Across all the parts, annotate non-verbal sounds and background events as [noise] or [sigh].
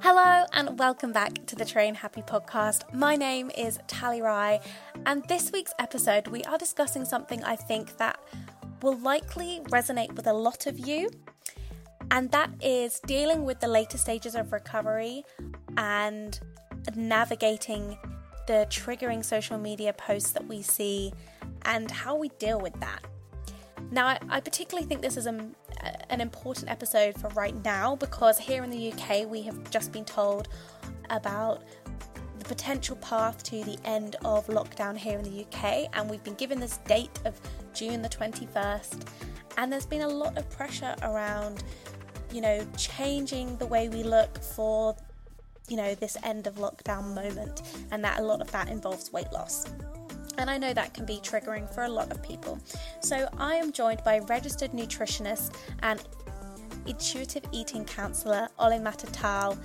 Hello and welcome back to the Train Happy podcast. My name is Tally Rye, and this week's episode we are discussing something I think that will likely resonate with a lot of you, and that is dealing with the later stages of recovery and navigating the triggering social media posts that we see and how we deal with that. Now, I, I particularly think this is a, an important episode for right now because here in the UK we have just been told about the potential path to the end of lockdown here in the UK, and we've been given this date of June the 21st. And there's been a lot of pressure around, you know, changing the way we look for, you know, this end of lockdown moment, and that a lot of that involves weight loss and I know that can be triggering for a lot of people. So, I am joined by registered nutritionist and intuitive eating counsellor Ollie Matatal,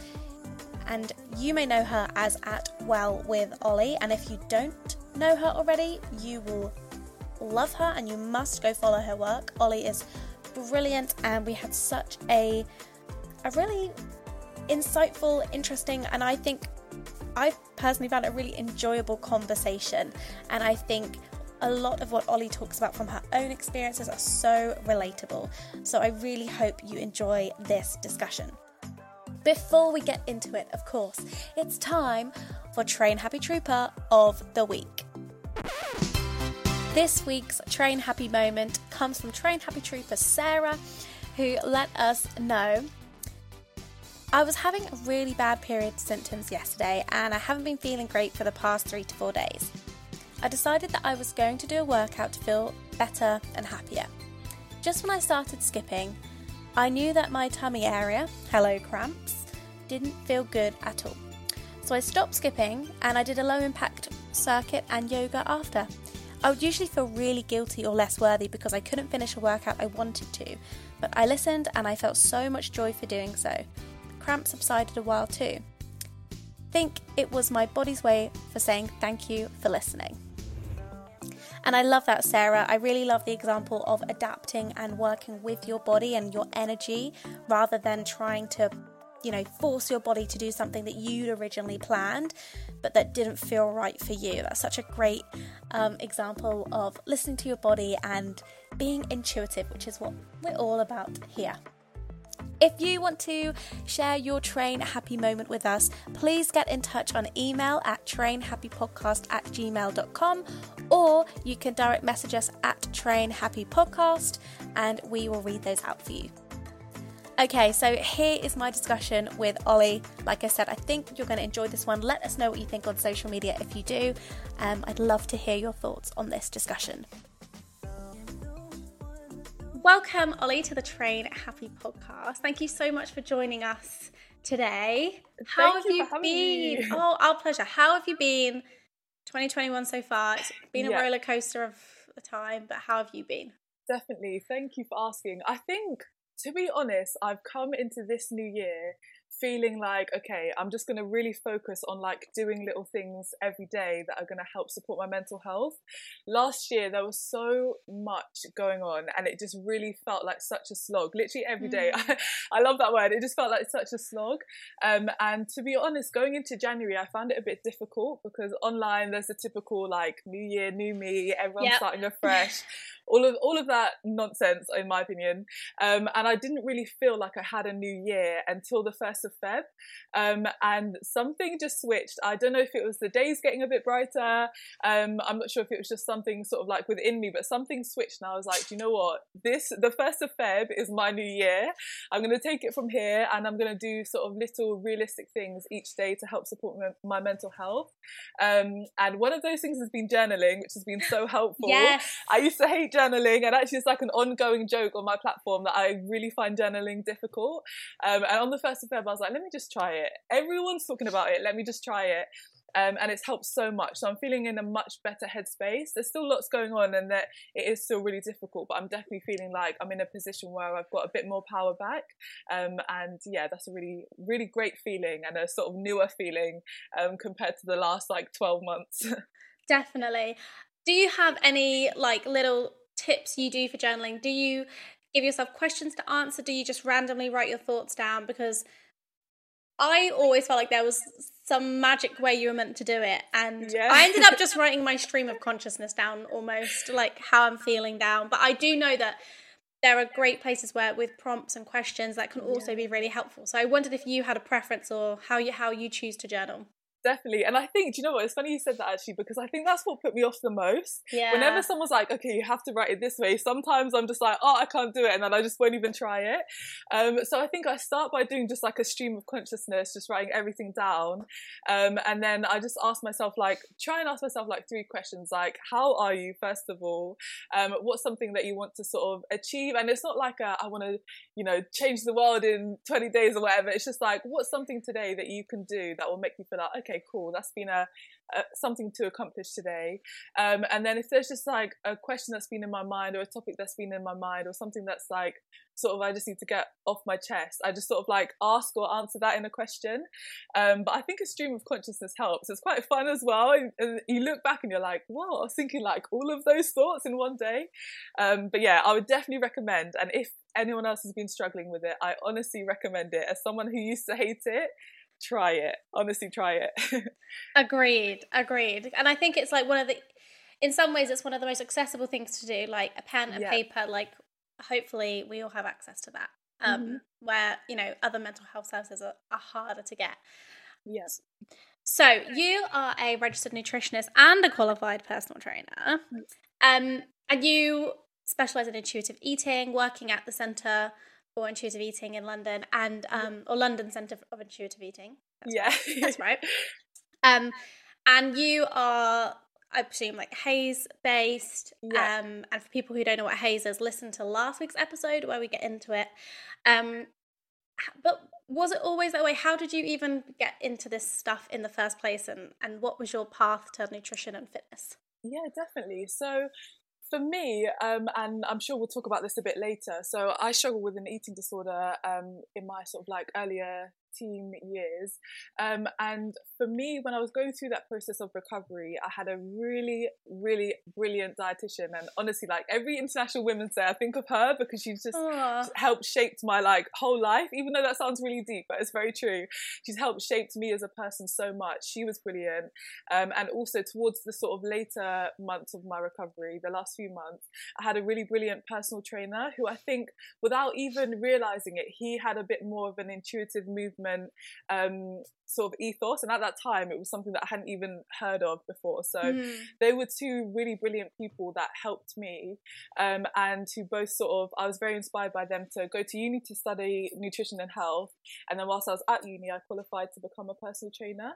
and you may know her as at Well with Ollie. And if you don't know her already, you will love her and you must go follow her work. Ollie is brilliant, and we had such a a really insightful, interesting, and I think I personally found a really enjoyable conversation, and I think a lot of what Ollie talks about from her own experiences are so relatable. So I really hope you enjoy this discussion. Before we get into it, of course, it's time for Train Happy Trooper of the Week. This week's Train Happy moment comes from Train Happy Trooper Sarah, who let us know I was having really bad period symptoms yesterday and I haven't been feeling great for the past three to four days. I decided that I was going to do a workout to feel better and happier. Just when I started skipping, I knew that my tummy area, hello cramps, didn't feel good at all. So I stopped skipping and I did a low impact circuit and yoga after. I would usually feel really guilty or less worthy because I couldn't finish a workout I wanted to, but I listened and I felt so much joy for doing so cramp subsided a while too. Think it was my body's way for saying thank you for listening. And I love that, Sarah. I really love the example of adapting and working with your body and your energy rather than trying to, you know, force your body to do something that you'd originally planned but that didn't feel right for you. That's such a great um, example of listening to your body and being intuitive, which is what we're all about here. If you want to share your train happy moment with us, please get in touch on email at trainhappypodcast at gmail.com or you can direct message us at trainhappypodcast and we will read those out for you. Okay, so here is my discussion with Ollie. Like I said, I think you're going to enjoy this one. Let us know what you think on social media if you do. Um, I'd love to hear your thoughts on this discussion. Welcome, Ollie, to the Train Happy podcast. Thank you so much for joining us today. How Thank have you been? me. [laughs] Oh, our pleasure. How have you been? 2021 so far. It's been a Yeah. roller coaster of a time, but how have you been? Definitely. Thank you for asking. I think, to be honest, I've come into this new year feeling like, okay, I'm just going to really focus on like doing little things every day that are going to help support my mental health. Last year, there was so much going on and it just really felt like such a slog. Literally every day. Mm. [laughs] I love that word. It just felt like such a slog. Um, and to be honest, going into January, I found it a bit difficult because online there's a typical like new year, new me, everyone's Yep. starting afresh. [laughs] all of all of that nonsense, in my opinion. Um, and I didn't really feel like I had a new year until the first of Feb. Um, and something just switched. I don't know if it was the days getting a bit brighter. Um, I'm not sure if it was just something sort of like within me, but something switched. And I was like, do you know what? This, the 1st of Feb is my new year. I'm going to take it from here and I'm going to do sort of little realistic things each day to help support my, my mental health. Um, and one of those things has been journaling, which has been so helpful. Yes. I used to hate journaling, and actually, it's like an ongoing joke on my platform that I really find journaling difficult. Um, and on the first of Feb, I was like, let me just try it. Everyone's talking about it. Let me just try it. Um, and it's helped so much. So I'm feeling in a much better headspace. There's still lots going on, and that it is still really difficult. But I'm definitely feeling like I'm in a position where I've got a bit more power back. Um, and yeah, that's a really, really great feeling and a sort of newer feeling um, compared to the last like 12 months. [laughs] Definitely. Do you have any like little tips you do for journaling? Do you give yourself questions to answer? Do you just randomly write your thoughts down? Because I always felt like there was some magic way you were meant to do it. And Yeah. I ended up [laughs] just writing my stream of consciousness down almost, like how I'm feeling down. But I do know that there are great places where with prompts and questions that can also be really helpful. So I wondered if you had a preference or how you how you choose to journal. Definitely. And I think, do you know what? It's funny you said that actually, because I think that's what put me off the most. Yeah. Whenever someone's like, okay, you have to write it this way, sometimes I'm just like, oh, I can't do it. And then I just won't even try it. Um, so I think I start by doing just like a stream of consciousness, just writing everything down. Um, and then I just ask myself, like, try and ask myself like three questions, like, how are you, first of all? Um, what's something that you want to sort of achieve? And it's not like a, I want to, you know, change the world in 20 days or whatever. It's just like, what's something today that you can do that will make you feel like, okay, cool, that's been a, a something to accomplish today. Um, and then if there's just like a question that's been in my mind or a topic that's been in my mind or something that's like sort of I just need to get off my chest, I just sort of like ask or answer that in a question. Um, but I think a stream of consciousness helps. It's quite fun as well. And, you look back and you're like, wow, I was thinking like all of those thoughts in one day. Um, but yeah, I would definitely recommend. And if anyone else has been struggling with it, I honestly recommend it. As someone who used to hate it, try it. Honestly, try it. [laughs] Agreed, agreed. And I think it's like one of the, in some ways, it's one of the most accessible things to do. Like a pen and Yeah. paper. Like hopefully we all have access to that. Um, Mhm. where you know other mental health services are, are harder to get. yes. So you are a registered nutritionist and a qualified personal trainer, um, and you specialize in intuitive eating, working at the Centre for Intuitive Eating in London and um, or London Centre of Intuitive Eating. That's yeah. that's right. [laughs] Um, and you are, I presume, like HAES based. Yeah. Um, and for people who don't know what HAES is, listen to last week's episode where we get into it. Um, but was it always that way? How did you even get into this stuff in the first place? And, and what was your path to nutrition and fitness? Yeah, definitely. So for me, um, and I'm sure we'll talk about this a bit later. So I struggle with an eating disorder um, in my sort of like earlier years. Um, and for me, when I was going through that process of recovery, I had a really, really brilliant dietitian. And honestly, like every International Women's Day, I think of her because she's just Oh, helped shaped my like whole life even though that sounds really deep but it's very true she's helped shaped me as a person so much she was brilliant um, and also towards the sort of later months of my recovery the last few months i had a really brilliant personal trainer who i think without even realizing it he had a bit more of an intuitive movement um, sort of ethos. And at that time it was something that i hadn't even heard of before. So mm, they were two really brilliant people that helped me um, and who both sort of i was very inspired by them to go to uni to study nutrition and health. And then whilst i was at uni i qualified to become a personal trainer.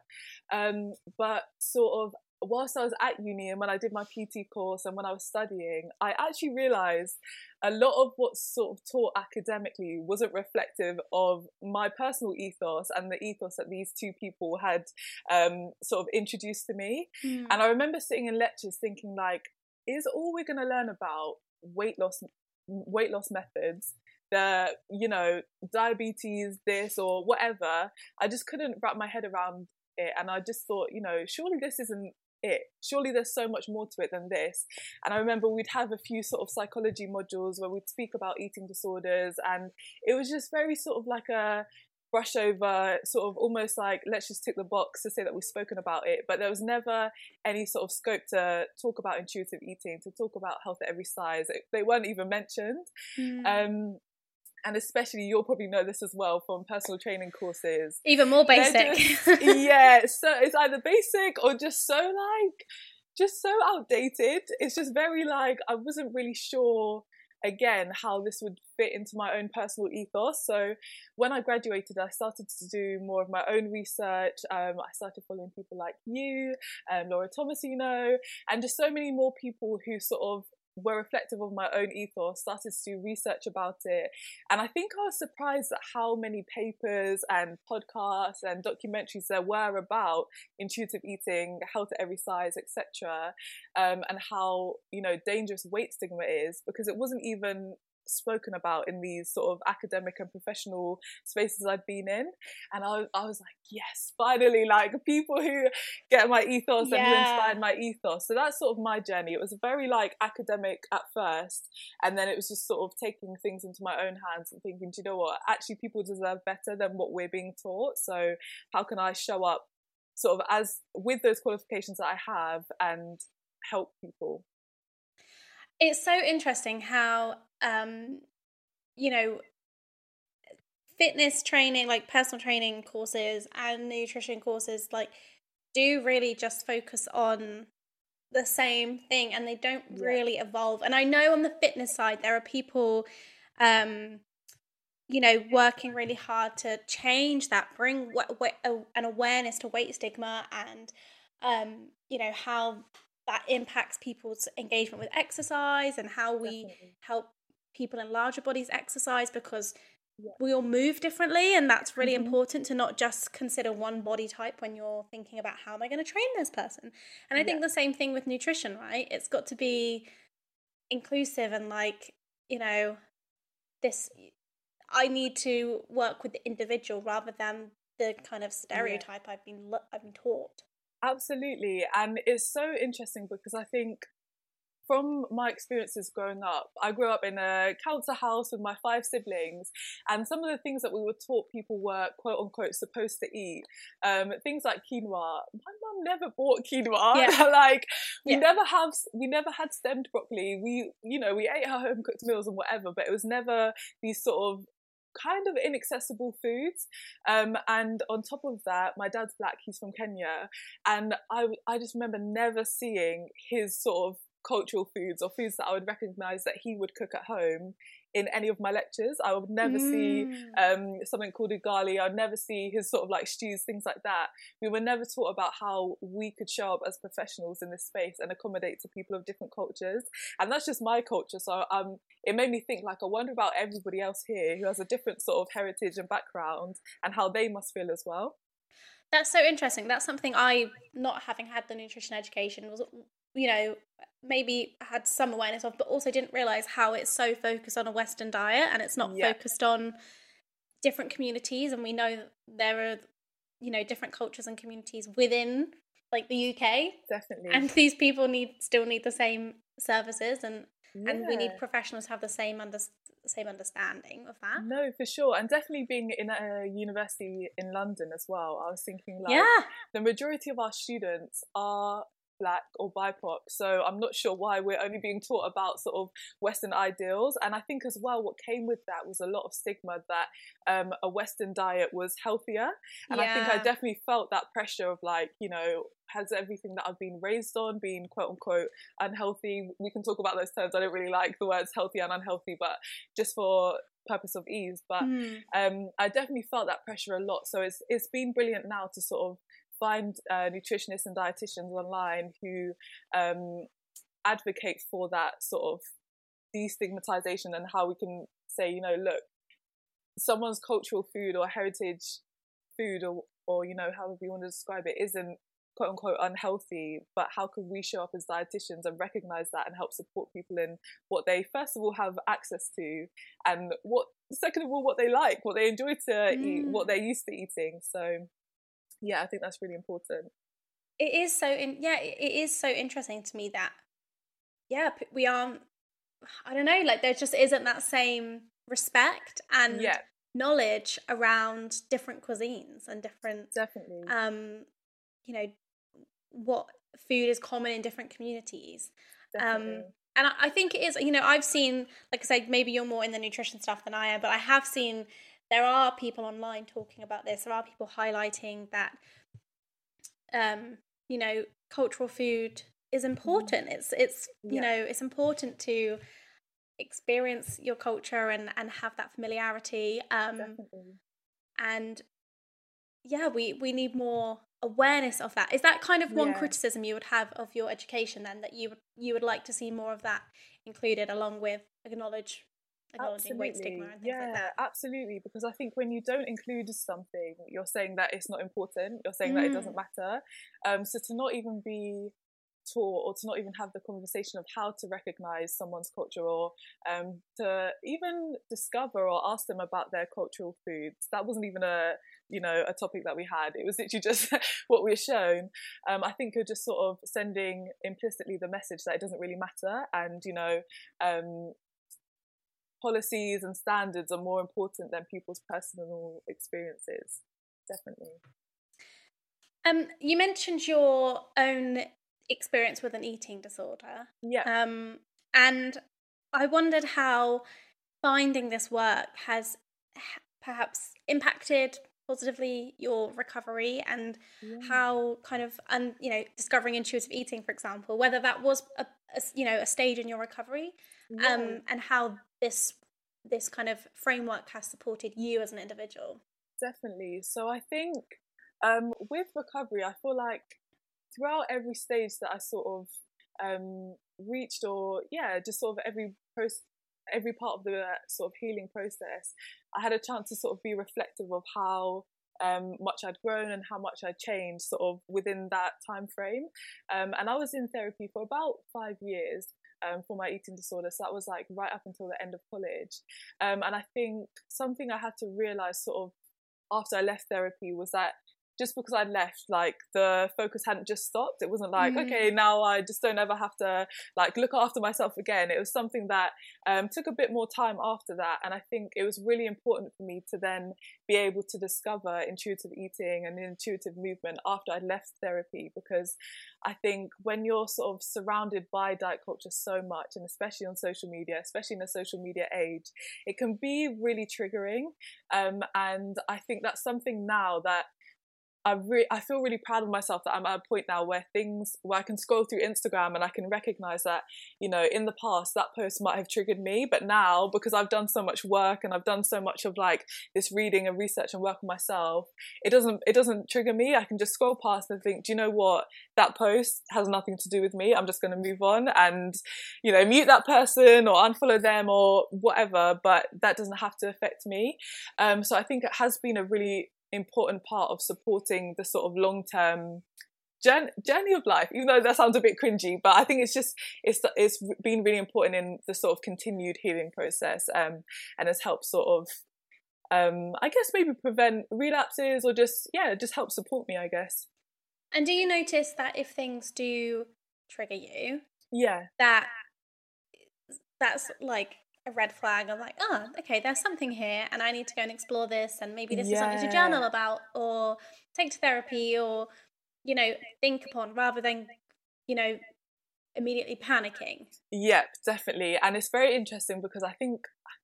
Um, but sort of whilst i was at uni and when i did my pt course and when i was studying i actually realized a lot of what's sort of taught academically wasn't reflective of my personal ethos and the ethos that these two people had um, sort of introduced to me mm. and I remember sitting in lectures thinking like, is all we're going to learn about weight loss, weight loss methods, the, you know, diabetes, this or whatever. I just couldn't wrap my head around it. And I just thought, you know, surely this isn't it. Surely there's so much more to it than this. And I remember we'd have a few sort of psychology modules where we'd speak about eating disorders. And it was just very sort of like a, brush over sort of almost like let's just tick the box to say that we've spoken about it but there was never any sort of scope to talk about intuitive eating to talk about health at every size It- they weren't even mentioned Mm. um and especially you'll probably know this as well from personal training courses. Even more basic. Just, [laughs] yeah, so it's either basic or just so like just so outdated. It's just very like I wasn't really sure again how this would fit into my own personal ethos. So when I graduated, I started to do more of my own research. Um, I started following people like you, um, Laura Tomasino, and just so many more people who sort of were reflective of my own ethos, started to do research about it. And I think I was surprised at how many papers and podcasts and documentaries there were about intuitive eating, health at every size, etc. Um, and how, you know, dangerous weight stigma is because it wasn't even spoken about in these sort of academic and professional spaces I've been in. And I, I was like, yes, finally, like people who get my ethos yeah. and who inspired my ethos. So that's sort of my journey. It was very like academic at first. And then it was just sort of taking things into my own hands and thinking, do you know what? Actually, people deserve better than what we're being taught. So how can I show up sort of as with those qualifications that I have and help people? It's so interesting how um, you know, fitness training, like personal training courses and nutrition courses, like do really just focus on the same thing and they don't yeah. really evolve. And I know on the fitness side, there are people, um, you know, working really hard to change that, bring w- w- an awareness to weight stigma and, um, you know, how that impacts people's engagement with exercise and how we Definitely. help people in larger bodies exercise because yeah. we all move differently and that's really mm-hmm. important to not just consider one body type when you're thinking about how am i going to train this person and i yeah. think the same thing with nutrition right it's got to be inclusive and like you know this i need to work with the individual rather than the kind of stereotype yeah. i've been i've been taught absolutely and it's so interesting because i think from my experiences growing up, I grew up in a council house with my five siblings, and some of the things that we were taught people were quote unquote supposed to eat, um, things like quinoa. My mum never bought quinoa. [laughs] Yeah. like we yeah. never have, we never had stemmed broccoli. We, you know, we ate our home cooked meals and whatever, but it was never these sort of kind of inaccessible foods. Um, and on top of that, my dad's black, he's from Kenya. And I, I just remember never seeing his sort of cultural foods or foods that I would recognize that he would cook at home in any of my lectures. I would never mm. see um, something called ugali. I'd never see his sort of like stews, things like that. We were never taught about how we could show up as professionals in this space and accommodate to people of different cultures. And that's just my culture. So um, it made me think like, I wonder about everybody else here who has a different sort of heritage and background and how they must feel as well. That's so interesting. That's something I, not having had the nutrition education, was you know maybe had some awareness of, but also didn't realize how it's so focused on a Western diet and it's not yeah. focused on different communities. And we know there are, you know, different cultures and communities within like the UK. Definitely. And these people need still need the same services and yeah. and we need professionals to have the same under, same understanding of that. No, for sure, and definitely being in a university in London as well. I was thinking like yeah. the majority of our students are black or BIPOC. So I'm not sure why we're only being taught about sort of Western ideals. And I think as well, what came with that was a lot of stigma that um, a Western diet was healthier. And yeah. I think I definitely felt that pressure of like, you know, has everything that I've been raised on been quote unquote unhealthy? We can talk about those terms. I don't really like the words healthy and unhealthy, but just for purpose of ease. But mm. um, I definitely felt that pressure a lot. So it's it's been brilliant now to sort of find uh, nutritionists and dietitians online who um, advocate for that sort of destigmatization and how we can say, you know, look, someone's cultural food or heritage food or, or you know, however you want to describe it, isn't quote unquote unhealthy, but how can we show up as dietitians and recognize that and help support people in what they first of all have access to and what second of all what they like, what they enjoy to mm. eat, what mm. they're used to eating. So yeah, I think that's really important. It is so in yeah, it is so interesting to me that yeah, we aren't I don't know, like there just isn't that same respect and yeah. knowledge around different cuisines and different definitely um you know what food is common in different communities. Um, definitely. Um and I think it is. You know, I've seen, like I said, maybe you're more in the nutrition stuff than I am, but I have seen there are people online talking about this. There are people highlighting that, um, you know, cultural food is mm-hmm. important. It's it's you yeah. know it's important to experience your culture and and have that familiarity. Um, Definitely. and yeah, we we need more awareness of that. Is that kind of one yeah. criticism you would have of your education then that you would you would like to see more of that included along with acknowledge absolutely. weight stigma and things yeah, like that. Absolutely, because I think when you don't include something, you're saying that it's not important. You're saying mm. that it doesn't mm. matter. Um, so to not even be taught or to not even have the conversation of how to recognize someone's culture or um, to even discover or ask them about their cultural foods that wasn't even a you know a topic that we had it was literally [laughs] just what we were shown um, i think you're just sort of sending implicitly the message that it doesn't really matter and you know um, policies and standards are more important than people's personal experiences definitely um, you mentioned your own experience with an eating disorder. Yeah. Um, and I wondered how finding this work has perhaps impacted positively your recovery and yeah. how kind of and you know discovering intuitive eating for example whether that was a, a you know a stage in your recovery yeah. um and how this this kind of framework has supported you as an individual definitely so i think um with recovery i feel like throughout every stage that I sort of um, reached, or yeah, just sort of every post, every part of the sort of healing process, I had a chance to sort of be reflective of how um, much I'd grown and how much I'd changed sort of within that time frame. Um, and I was in therapy for about five years. Um, for my eating disorder, so that was like right up until the end of college. Um, and I think something I had to realize sort of after I left therapy was that just because I'd left, like the focus hadn't just stopped. It wasn't like, mm. okay, now I just don't ever have to like look after myself again. It was something that um, took a bit more time after that. And I think it was really important for me to then be able to discover intuitive eating and intuitive movement after I'd left therapy because I think when you're sort of surrounded by diet culture so much, and especially on social media, especially in a social media age, it can be really triggering. Um, and I think that's something now that I re- I feel really proud of myself that I'm at a point now where things where I can scroll through Instagram and I can recognize that you know in the past that post might have triggered me, but now because I've done so much work and I've done so much of like this reading and research and work on myself, it doesn't it doesn't trigger me. I can just scroll past and think, do you know what? That post has nothing to do with me. I'm just going to move on and you know mute that person or unfollow them or whatever. But that doesn't have to affect me. Um, so I think it has been a really important part of supporting the sort of long term journey of life even though that sounds a bit cringy but i think it's just it's it's been really important in the sort of continued healing process um, and has helped sort of um, i guess maybe prevent relapses or just yeah just help support me i guess. And do you notice that if things do trigger you yeah. that that's like a red flag of like, oh, okay, there's something here, and I need to go and explore this, and maybe this yeah. is something to journal about, or take to therapy, or you know, think upon, rather than you know, immediately panicking. Yep, definitely, and it's very interesting because I think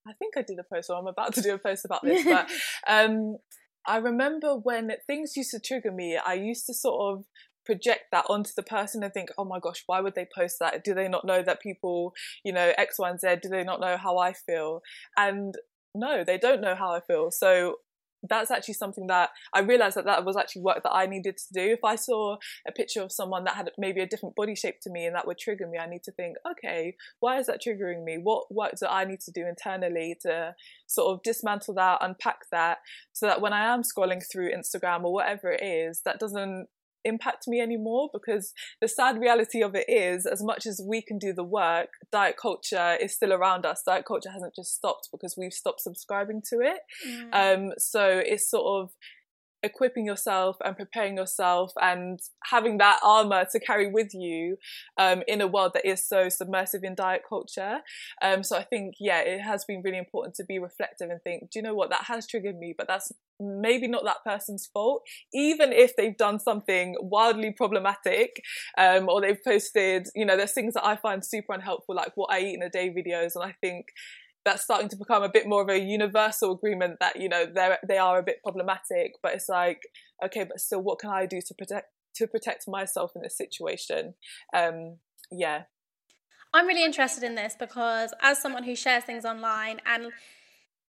I think I did a post, or I'm about to do a post about this, but [laughs] um, I remember when things used to trigger me, I used to sort of project that onto the person and think, oh my gosh, why would they post that? Do they not know that people, you know, X, Y, and Z? Do they not know how I feel? And no, they don't know how I feel. So that's actually something that I realized that that was actually work that I needed to do. If I saw a picture of someone that had maybe a different body shape to me and that would trigger me, I need to think, okay, why is that triggering me? What work do I need to do internally to sort of dismantle that, unpack that, so that when I am scrolling through Instagram or whatever it is, that doesn't impact me anymore because the sad reality of it is as much as we can do the work diet culture is still around us diet culture hasn't just stopped because we've stopped subscribing to it mm. um, so it's sort of equipping yourself and preparing yourself and having that armor to carry with you um, in a world that is so submersive in diet culture. Um, so I think, yeah, it has been really important to be reflective and think, do you know what, that has triggered me, but that's maybe not that person's fault, even if they've done something wildly problematic um, or they've posted, you know, there's things that I find super unhelpful, like what I eat in a day videos. And I think that's starting to become a bit more of a universal agreement that you know they they are a bit problematic but it's like okay but still what can i do to protect to protect myself in this situation um yeah i'm really interested in this because as someone who shares things online and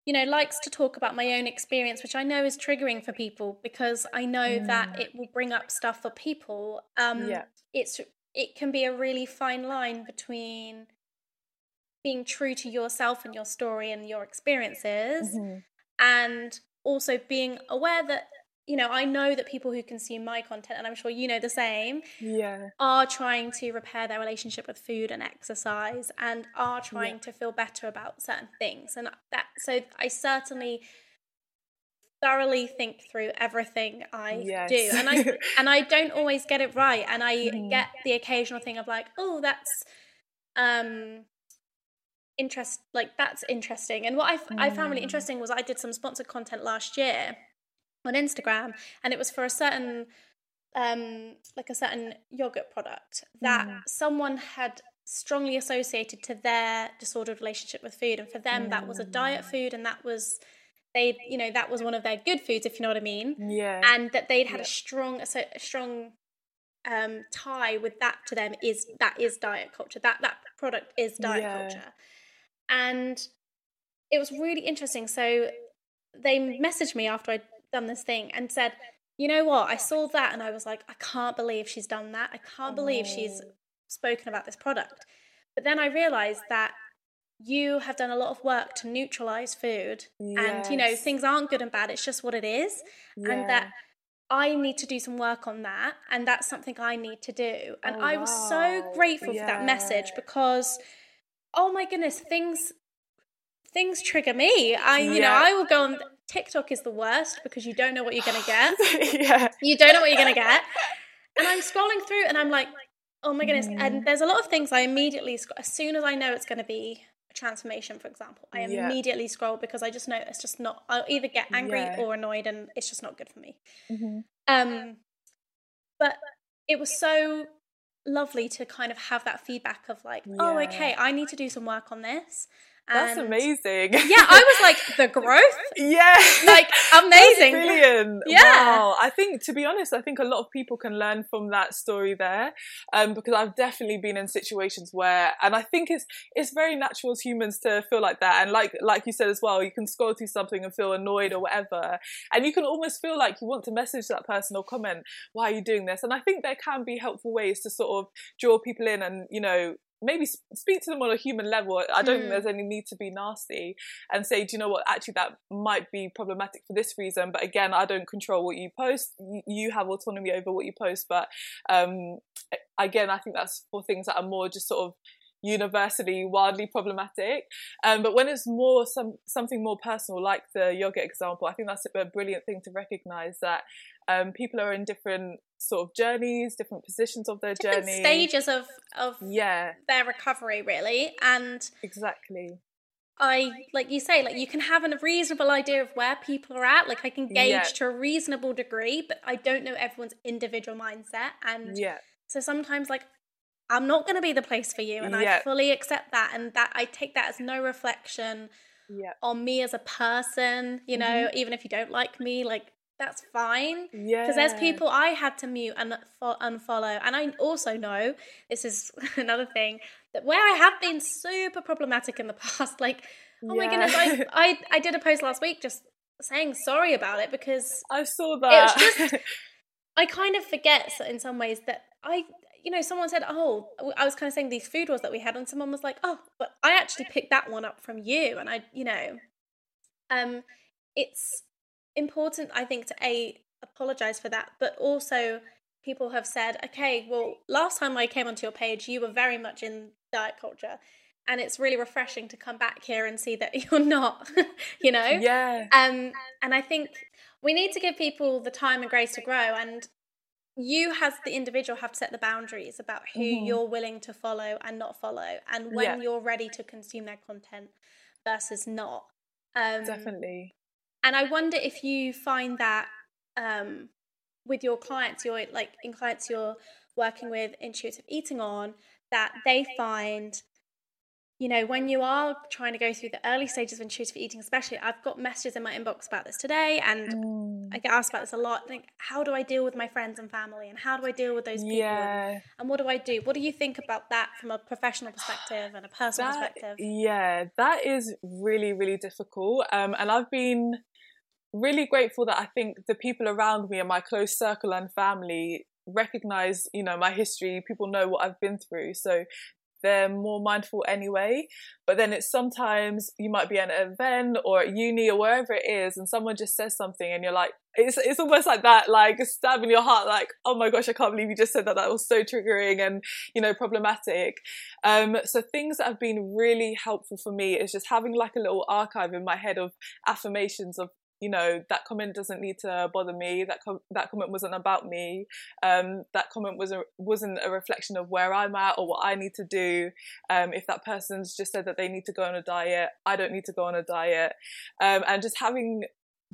you know likes to talk about my own experience which i know is triggering for people because i know mm. that it will bring up stuff for people um yeah. it's it can be a really fine line between being true to yourself and your story and your experiences mm-hmm. and also being aware that you know i know that people who consume my content and i'm sure you know the same yeah are trying to repair their relationship with food and exercise and are trying yeah. to feel better about certain things and that so i certainly thoroughly think through everything i yes. do and i [laughs] and i don't always get it right and i mm. get the occasional thing of like oh that's um interest like that's interesting and what I, mm. I found really mm. interesting was i did some sponsored content last year on instagram and it was for a certain um like a certain yogurt product that mm. someone had strongly associated to their disordered relationship with food and for them mm. that was a diet mm. food and that was they you know that was one of their good foods if you know what i mean yeah and that they'd had yeah. a strong a, a strong um tie with that to them is that is diet culture that that product is diet yeah. culture and it was really interesting. So they messaged me after I'd done this thing and said, you know what, I saw that and I was like, I can't believe she's done that. I can't believe she's oh. spoken about this product. But then I realized that you have done a lot of work to neutralize food yes. and you know things aren't good and bad it's just what it is yeah. and that I need to do some work on that and that's something I need to do and oh, I was so grateful yeah. for that message because oh my goodness, things things trigger me. I you yeah. know, I will go on TikTok is the worst because you don't know what you're going to get. [laughs] yeah. You don't know what you're going to get. And I'm scrolling through and I'm like, oh my goodness. Mm. And there's a lot of things I immediately, as soon as I know it's going to be a transformation, for example, I yeah. immediately scroll because I just know it's just not, I'll either get angry yeah. or annoyed and it's just not good for me. Mm-hmm. Um, but it was so lovely to kind of have that feedback of like, oh, yeah. oh, okay, I need to do some work on this. And That's amazing. yeah, I was like [laughs] the growth. Yeah, like amazing, brilliant. Yeah, wow. I think to be honest, I think a lot of people can learn from that story there, um, because I've definitely been in situations where, and I think it's it's very natural as humans to feel like that, and like like you said as well, you can scroll through something and feel annoyed or whatever, and you can almost feel like you want to message that person or comment, "Why are you doing this?" And I think there can be helpful ways to sort of draw people in and you know maybe speak to them on a human level. I don't mm. think there's any need to be nasty and say, do you know what? Actually, that might be problematic for this reason. But again, I don't control what you post. You have autonomy over what you post. But um, again, I think that's for things that are more just sort of universally wildly problematic. Um, but when it's more some something more personal, like the yoga example, I think that's a brilliant thing to recognize that um, people are in different sort of journeys, different positions of their different journey, stages of of yeah their recovery, really, and exactly. I like you say, like you can have a reasonable idea of where people are at. Like I can gauge yeah. to a reasonable degree, but I don't know everyone's individual mindset. And yeah. so sometimes, like I'm not going to be the place for you, and yeah. I fully accept that, and that I take that as no reflection yeah. on me as a person. You know, mm-hmm. even if you don't like me, like that's fine. Yeah. Because there's people I had to mute and unfollow. And I also know, this is [laughs] another thing, that where I have been super problematic in the [laughs] past, like, oh yeah. my goodness, I, I, I did a post last week just saying sorry about it because I saw that. Just, [laughs] I kind of forget in some ways that I, you know, someone said, oh, I was kind of saying these food wars that we had, and someone was like, oh, but I actually picked that one up from you. And I, you know, um, it's important, I think, to a apologize for that, but also people have said, okay, well, last time I came onto your page, you were very much in diet culture. and it's really refreshing to come back here and see that [laughs] you're not [laughs] you know yeah um and i think we need to give people the time and grace to grow and you as the individual have to set the boundaries about who mm-hmm. you're willing to follow and not follow and when yeah. you're ready to consume their content versus not um, definitely and i wonder if you find that um, with your clients you're like in clients you're working with intuitive eating on that they find you know, when you are trying to go through the early stages of intuitive eating, especially, I've got messages in my inbox about this today, and mm. I get asked about this a lot. Think, how do I deal with my friends and family, and how do I deal with those people, yeah. and what do I do? What do you think about that from a professional perspective and a personal that, perspective? Yeah, that is really, really difficult, um, and I've been really grateful that I think the people around me and my close circle and family recognize you know my history people know what i've been through so they're more mindful anyway. But then it's sometimes you might be at an event or at uni or wherever it is, and someone just says something, and you're like, it's it's almost like that, like stab in your heart, like, oh my gosh, I can't believe you just said that. That was so triggering and you know problematic. Um, so things that have been really helpful for me is just having like a little archive in my head of affirmations of you know that comment doesn't need to bother me. That com- that comment wasn't about me. Um, that comment was a, wasn't a reflection of where i'm at or what i need to do. Um, if that person's just said that they need to go on a diet i don't need to go on a diet. Um, and just having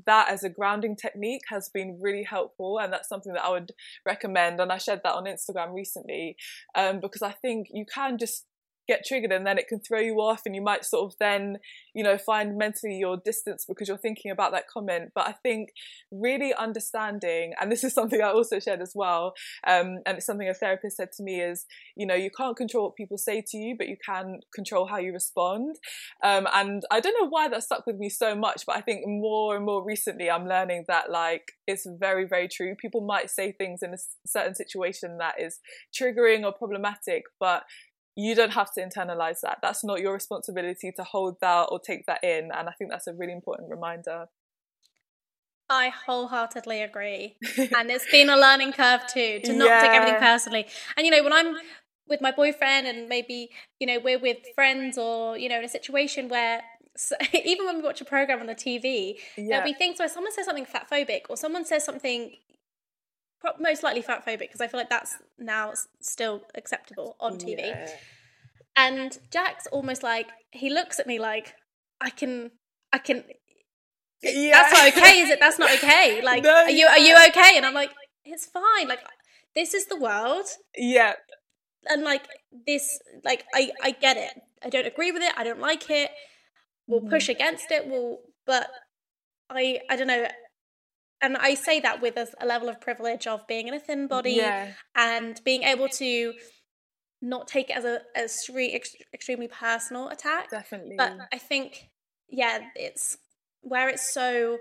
that as a grounding technique has been really helpful and that's something that i would recommend. And i shared that on instagram recently um, because i think you can just get triggered and then it can throw you off and you might sort of then you know find mentally your distance because you're thinking about that comment. But i think really understanding and this is [laughs] something i also shared as well um, and it's something a therapist said to me is you know you can't control what people say to you but you can control how you respond. Um, and i don't know why that stuck with me so much but i think more and more recently i'm learning that like it's very very true. People might say things in a certain situation that is triggering or problematic but you don't have to internalize that. That's not your responsibility to hold that or take that in. And I think that's a really important reminder. I wholeheartedly agree. [laughs] and it's been a learning curve too, to not yeah. take everything personally. And you know, when I'm with my boyfriend and maybe, you know, we're with friends or, you know, in a situation where so, [laughs] even when we watch a program on the TV, yeah. there'll be things where someone says something fatphobic or someone says something most likely fat phobic because I feel like that's now still acceptable on TV. Yeah. And Jack's almost like he looks at me like I can I can yeah. that's not okay, is it? That's not okay. [laughs] Like no, are you are you okay? And I'm like, it's fine. Like this is the world. Yeah. And like this like I I get it. I don't agree with it. I don't like it. We'll push mm-hmm. against it. We'll but I I don't know and I say that with a, a, level of privilege of being in a thin body yeah. and being able to not take it as a as extremely personal attack. Definitely. But I think, yeah, it's where it's so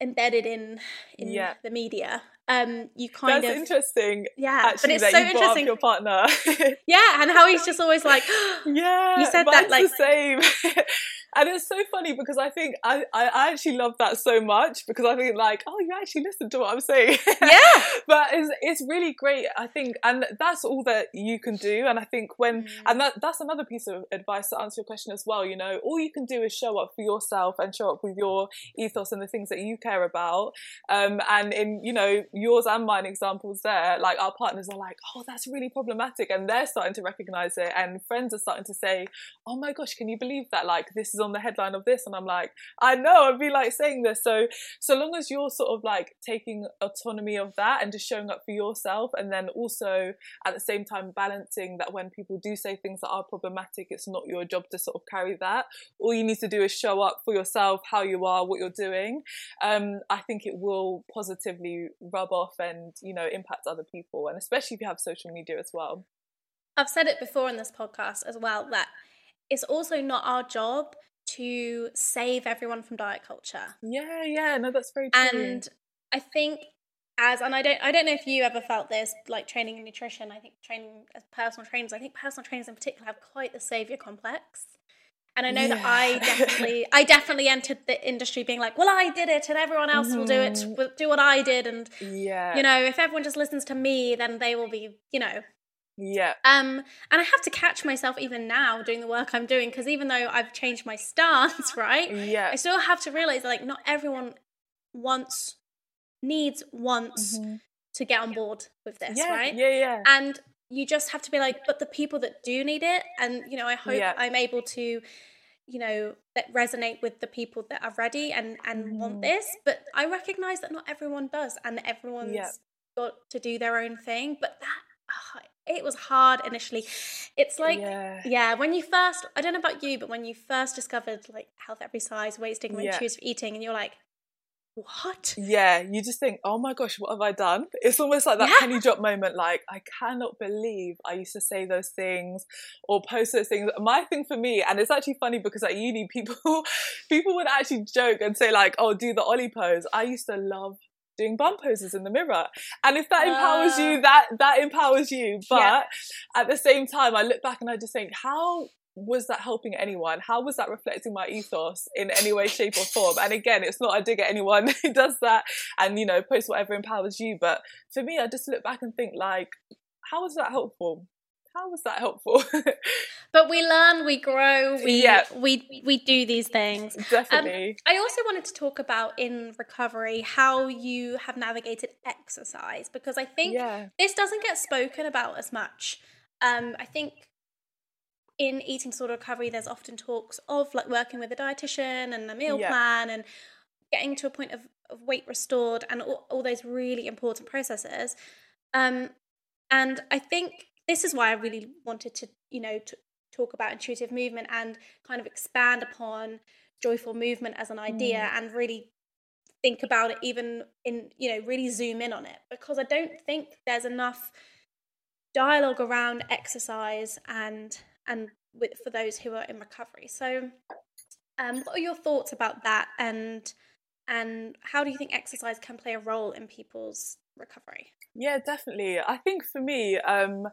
embedded in in yeah. the media. Um, you kind That's of interesting. Yeah, actually, but it's so interesting. Your partner. [laughs] yeah, and how he's just always like, [gasps] yeah, you said that like the same. [laughs] and it's so funny because I think I, I actually love that so much because I think like oh you actually listened to what I'm saying [laughs] yeah but it's it's really great I think and that's all that you can do and I think when mm. and that that's another piece of advice to answer your question as well you know all you can do is show up for yourself and show up with your ethos and the things that you care about um, and in you know yours and mine examples there like our partners are like oh that's really problematic and they're starting to recognize it and friends are starting to say oh my gosh can you believe that? Like this is on the headline of this and i'm like i know i'd be like saying this. So so long as you're sort of like taking autonomy of that and just showing up for yourself and then also at the same time balancing that when people do say things that are problematic it's not your job to sort of carry that. All you need to do is show up for yourself how you are what you're doing. Um, i think it will positively rub off and you know impact other people and especially if you have social media as well I've said it before in this podcast as well that it's also not our job to save everyone from diet culture. Yeah, yeah, no, that's very true. And I think as and I don't I don't know if you ever felt this like training in nutrition. I think training as personal trainers, I think personal trainers in particular have quite the savior complex. And I know yeah. that I definitely I definitely entered the industry being like, well, I did it and everyone else mm-hmm. will do it, mm-hmm. will do what I did and yeah. you know, if everyone just listens to me, then they will be, you know, Yeah. Um, and I have to catch myself even now doing the work I'm doing because even though I've changed my stance, [laughs] right? Yeah. I still have to realize that like not everyone wants, needs, wants Mhm. to get on board with this, yeah, right? Yeah, yeah. And you just have to be like, but the people that do need it, and you know, I hope Yeah. I'm able to, you know, that resonate with the people that are ready and and want Mhm. this. But I recognize that not everyone does, and everyone's got to do their own thing. But that ah, it was hard initially. It's like yeah. yeah, when you first, I don't know about you, but when you first discovered like health every size, weight stigma, Yeah. intuitive eating, and you're like, what? Yeah, you just think, oh my gosh, what have I done? It's almost like that Yeah. penny drop moment. Like, I cannot believe I used to say those things or post those things. My thing for me, and it's actually funny because at uni, [laughs] people people would actually joke and say like, oh, do the ollie pose. I used to love doing bum poses in the mirror, and if that empowers Ah. you, that that empowers you. But Yeah. at the same time, I look back and I just think, how was that helping anyone? How was that reflecting my ethos in any way, shape, or form? And again, it's not a dig at anyone [laughs] who does that and you know post whatever empowers you. But for me, I just look back and think like, how was that helpful? How was that helpful? [laughs] But we learn, we grow, we Yeah. we we do these things. Definitely. I also wanted to talk about in recovery how you have navigated exercise because I think yeah. this doesn't get spoken about as much. Um, I think in eating disorder recovery, there's often talks of like working with a dietitian and a meal Yeah. plan and getting to a point of, of weight restored and all, all those really important processes. Um, and I think this is why I really wanted to, you know, to talk about intuitive movement and kind of expand upon joyful movement as an idea and really think about it even in you know really zoom in on it because i don't think there's enough dialogue around exercise and and with for those who are in recovery so um what are your thoughts about that and and how do you think exercise can play a role in people's recovery Yeah, definitely. I think for me, um,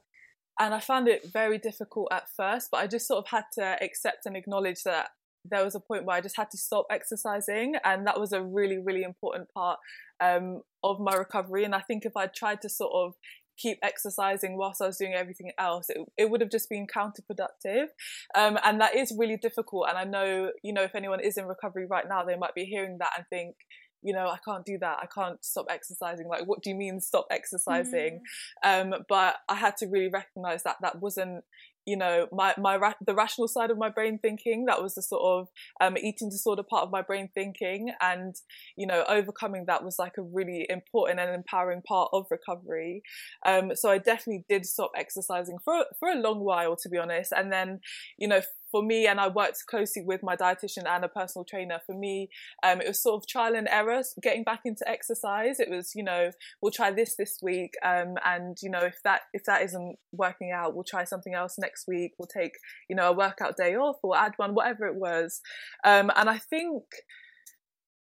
and I found it very difficult at first, but I just sort of had to accept and acknowledge that there was a point where I just had to stop exercising, and that was a really, really important part um, of my recovery. And I think if I tried to sort of keep exercising whilst I was doing everything else, it, it would have just been counterproductive. Um, and that is really difficult. And I know, you know, if anyone is in recovery right now, they might be hearing that and think, you know, I can't do that. I can't stop exercising. Like, what do you mean stop exercising? Um, but I had to really recognize that that wasn't, you know, my my ra- the rational side of my brain thinking. That was the sort of um, eating disorder part of my brain thinking, and you know, overcoming that was like a really important and empowering part of recovery. Um, so I definitely did stop exercising for for a long while, to be honest. And then, you know, for me, and I worked closely with my dietitian and a personal trainer. For me, um, it was sort of trial and error getting back into exercise. It was, you know, we'll try this this week, um, and you know, if that if that isn't working out, we'll try something else next week. We'll take, you know, a workout day off or add one, whatever it was. Um, and I think.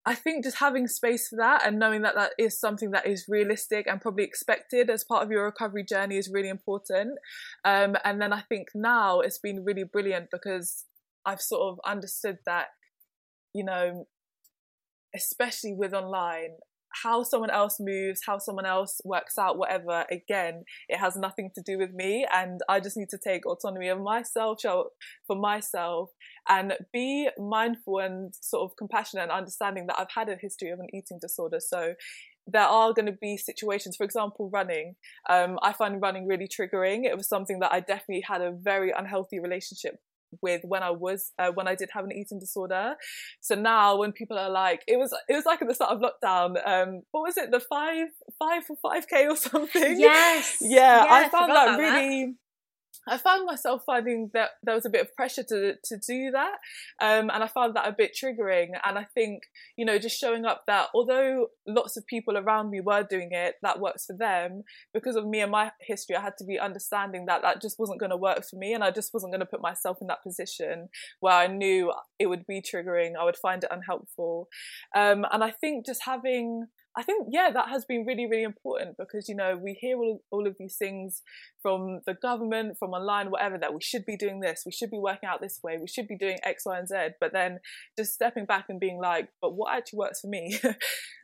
I think just having space for that and knowing that that is something that is realistic and probably expected as part of your recovery journey is really important. Um, and then I think now it's been really brilliant because I've sort of understood that, you know, especially with online, how someone else moves, how someone else works out, whatever, again, it has nothing to do with me. And I just need to take autonomy of myself, for myself, and be mindful and sort of compassionate and understanding that I've had a history of an eating disorder. So there are going to be situations, for example, running. Um, I find running really triggering. It was something that I definitely had a very unhealthy relationship with when I was uh, when I did have an eating disorder. So now when people are like, it was it was like at the start of lockdown. Um, what was it? The five five for five k or [laughs] something. yes Yeah, I I found that really. that. I found myself finding that there was a bit of pressure to to do that, um, and I found that a bit triggering. And I think you know just showing up that although lots of people around me were doing it, that works for them. Because of me and my history, I had to be understanding that that just wasn't going to work for me, and I just wasn't going to put myself in that position where I knew it would be triggering. I would find it unhelpful, um, and I think just having I think, yeah, that has been really, really important because, you know, we hear all, all of these things from the government, from online, whatever, that we should be doing this, we should be working out this way, we should be doing X, Y, and Z. But then just stepping back and being like, but what actually works for me?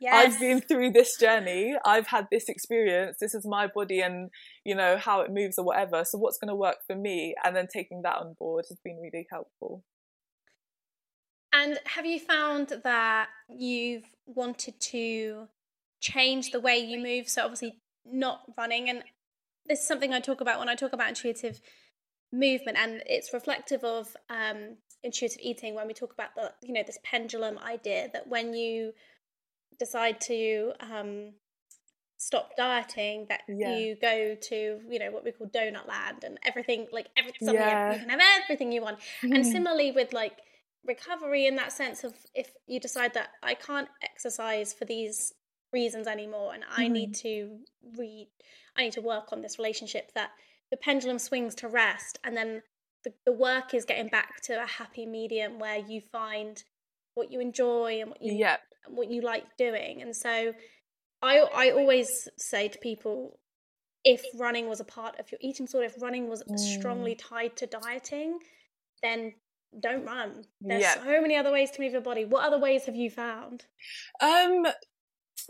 Yes. [laughs] I've been through this journey, I've had this experience, this is my body and, you know, how it moves or whatever. So what's going to work for me? And then taking that on board has been really helpful. And have you found that you've wanted to change the way you move. So obviously not running. And this is something I talk about when I talk about intuitive movement and it's reflective of um, intuitive eating when we talk about the you know this pendulum idea that when you decide to um, stop dieting that yeah. you go to you know what we call donut land and everything like everything yeah. you can have everything you want mm. and similarly with like recovery in that sense of if you decide that I can't exercise for these reasons anymore and i mm-hmm. need to read i need to work on this relationship that the pendulum swings to rest and then the, the work is getting back to a happy medium where you find what you enjoy and what you yep. what you like doing and so i i always say to people if running was a part of your eating disorder if running was mm. strongly tied to dieting then don't run there's yep. so many other ways to move your body what other ways have you found um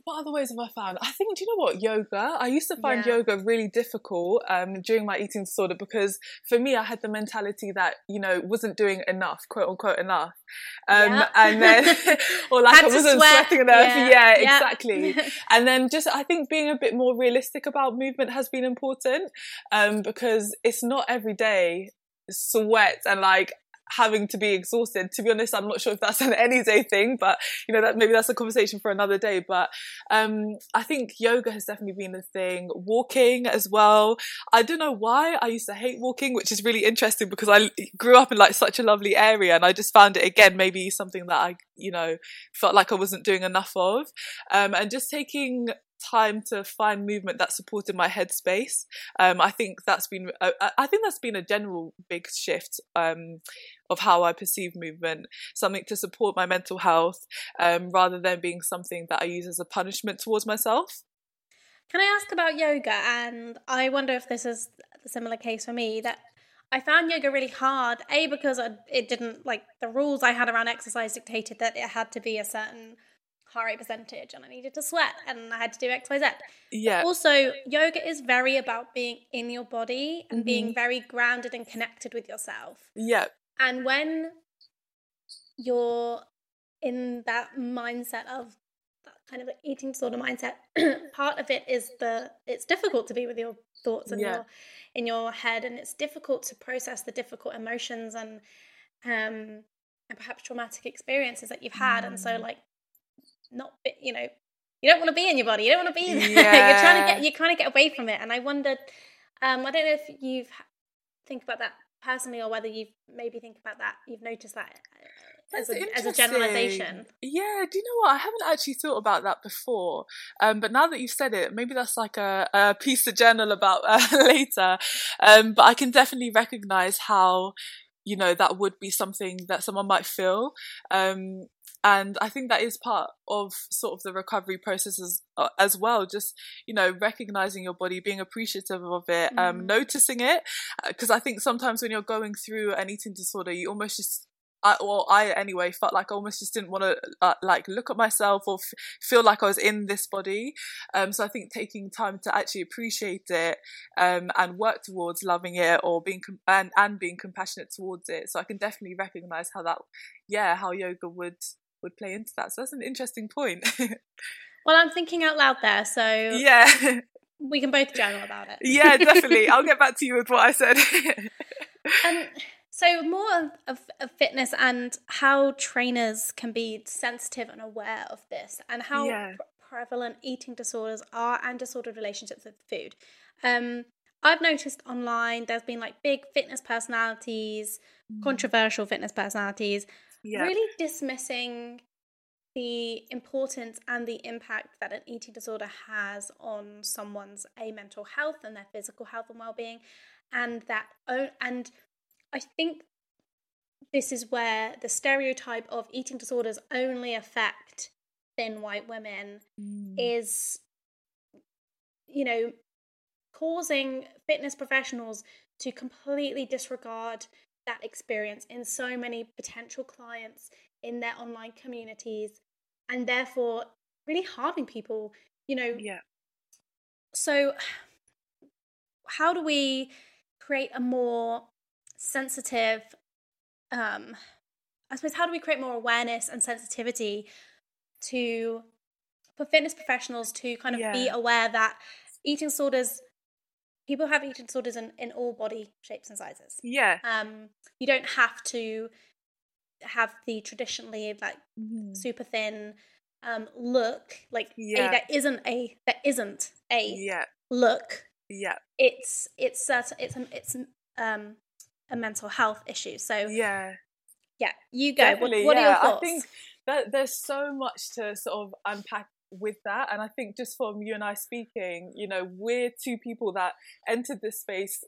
what other ways have I found? I think, do you know what? Yoga. I used to find yeah. yoga really difficult um, during my eating disorder because for me, I had the mentality that, you know, wasn't doing enough, quote unquote, enough. Um, yeah. And then, [laughs] [laughs] or like I wasn't sweat. sweating enough. Yeah, yeah exactly. [laughs] and then just, I think being a bit more realistic about movement has been important um, because it's not every day sweat and like having to be exhausted. To be honest, I'm not sure if that's an any day thing, but you know, that maybe that's a conversation for another day. But um, I think yoga has definitely been a thing. Walking as well. I don't know why I used to hate walking, which is really interesting because I grew up in like such a lovely area and I just found it again maybe something that I, you know, felt like I wasn't doing enough of. Um, and just taking time to find movement that supported my headspace. Um, I think that's been uh, I think that's been a general big shift um, of how I perceive movement, something to support my mental health um, rather than being something that I use as a punishment towards myself. Can I ask about yoga? And I wonder if this is a similar case for me that I found yoga really hard. A because it didn't like the rules I had around exercise dictated that it had to be a certain heart rate percentage and I needed to sweat and I had to do XYZ. Yeah. Also, yoga is very about being in your body and mm-hmm. being very grounded and connected with yourself. Yeah. And when you're in that mindset of that kind of like eating disorder mindset, [clears throat] part of it is the it's difficult to be with your thoughts and yeah. your in your head and it's difficult to process the difficult emotions and um and perhaps traumatic experiences that you've had mm. and so mm. like not you know you don't want to be in your body you don't want to be there yeah. [laughs] you're trying to get you're trying to get away from it and i wondered um i don't know if you've think about that personally or whether you've maybe think about that you've noticed that uh, as a, as a, generalization. Yeah, do you know what? I haven't actually thought about that before. Um, but now that you've said it, maybe that's like a, a piece to journal about uh, [laughs] later. Um, but I can definitely recognize how, you know, that would be something that someone might feel. Um, and i think that is part of sort of the recovery process as, uh, as well just you know recognizing your body being appreciative of it um, mm. noticing it because uh, i think sometimes when you're going through an eating disorder you almost just I, well, I anyway felt like I almost just didn't want to uh, like look at myself or f- feel like I was in this body. Um, so I think taking time to actually appreciate it um, and work towards loving it or being com- and and being compassionate towards it. So I can definitely recognize how that, yeah, how yoga would would play into that. So that's an interesting point. [laughs] well, I'm thinking out loud there, so yeah, we can both journal about it. yeah, [laughs] definitely. I'll get back to you with what I said. [laughs] um, so more of, of, fitness and how trainers can be sensitive and aware of this, and how yeah. prevalent eating disorders are and disordered relationships with food. Um, I've noticed online there's been like big fitness personalities, mm. controversial fitness personalities yeah. really dismissing the importance and the impact that an eating disorder has on someone's a mental health and their physical health and well-being and that and i think this is where the stereotype of eating disorders only affect thin white women mm. is you know causing fitness professionals to completely disregard that experience in so many potential clients in their online communities and therefore really harming people you know yeah so how do we create a more sensitive um i suppose how do we create more awareness and sensitivity to for fitness professionals to kind of yeah. be aware that eating disorders people have eating disorders in, in all body shapes and sizes. Yeah. Um you don't have to have the traditionally like mm-hmm. super thin um look. Like yeah. a, that isn't a that isn't a yeah. look. Yeah. It's it's uh, it's it's um a mental health issue. So yeah. yeah you go. What, what yeah. are your thoughts i think that there's so much to sort of unpack with that. And i think just from you and i speaking you know we're two people that entered this space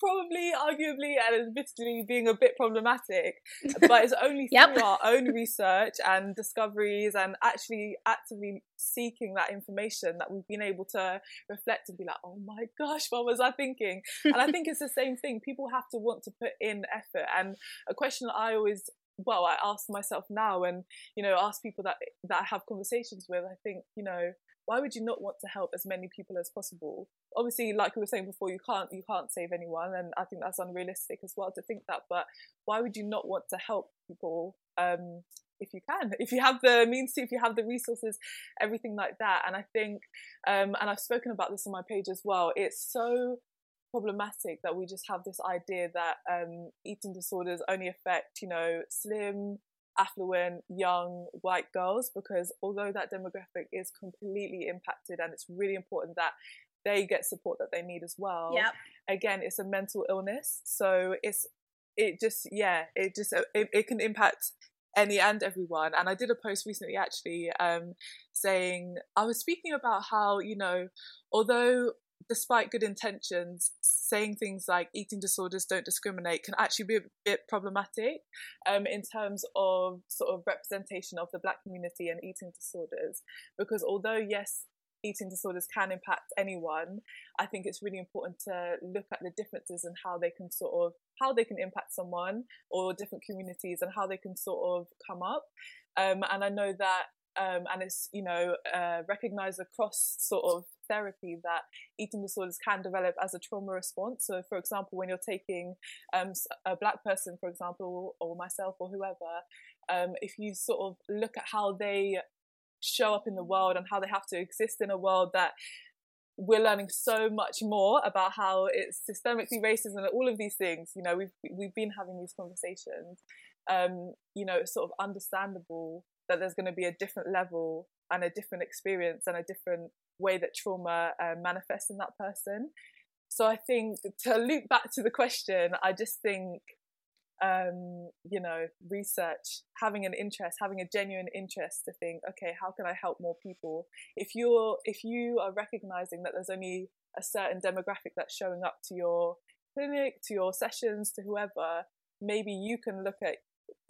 probably arguably and admittedly being a bit problematic [laughs] but it's only yep. through our own research and discoveries and actually actively seeking that information that we've been able to reflect and be like oh my gosh what was i thinking? And i [laughs] think it's the same thing. People have to want to put in effort. And a question that i always well i ask myself now and you know ask people that that i have conversations with i think you know why would you not want to help as many people as possible? Obviously like we were saying before you can't you can't save anyone and i think that's unrealistic as well to think that but why would you not want to help people um, if you can? If you have the means to if you have the resources everything like that and i think um, and i've spoken about this on my page as well it's so problematic that we just have this idea that um, eating disorders only affect you know slim affluent young white girls because although that demographic is completely impacted and it's really important that they get support that they need as well yep. again it's a mental illness so it's it just yeah it just it, it can impact any and everyone and i did a post recently actually um, saying i was speaking about how you know although despite good intentions, saying things like eating disorders don't discriminate can actually be a bit problematic um, in terms of sort of representation of the black community and eating disorders. Because although, yes, eating disorders can impact anyone, I think it's really important to look at the differences and how they can sort of how they can impact someone or different communities and how they can sort of come up. Um, and I know that um, and it's you know uh, recognized across sort of therapy that eating disorders can develop as a trauma response. So, for example, when you're taking um, a black person, for example, or myself or whoever, um, if you sort of look at how they show up in the world and how they have to exist in a world that we're learning so much more about how it's systemically racist and all of these things. You know, we've we've been having these conversations. Um, you know, it's sort of understandable that there's going to be a different level and a different experience and a different way that trauma uh, manifests in that person. So I think to loop back to the question, I just think, um, you know, research, having an interest, having a genuine interest to think, okay, how can I help more people? If you're, if you are recognizing that there's only a certain demographic that's showing up to your clinic, to your sessions, to whoever, maybe you can look at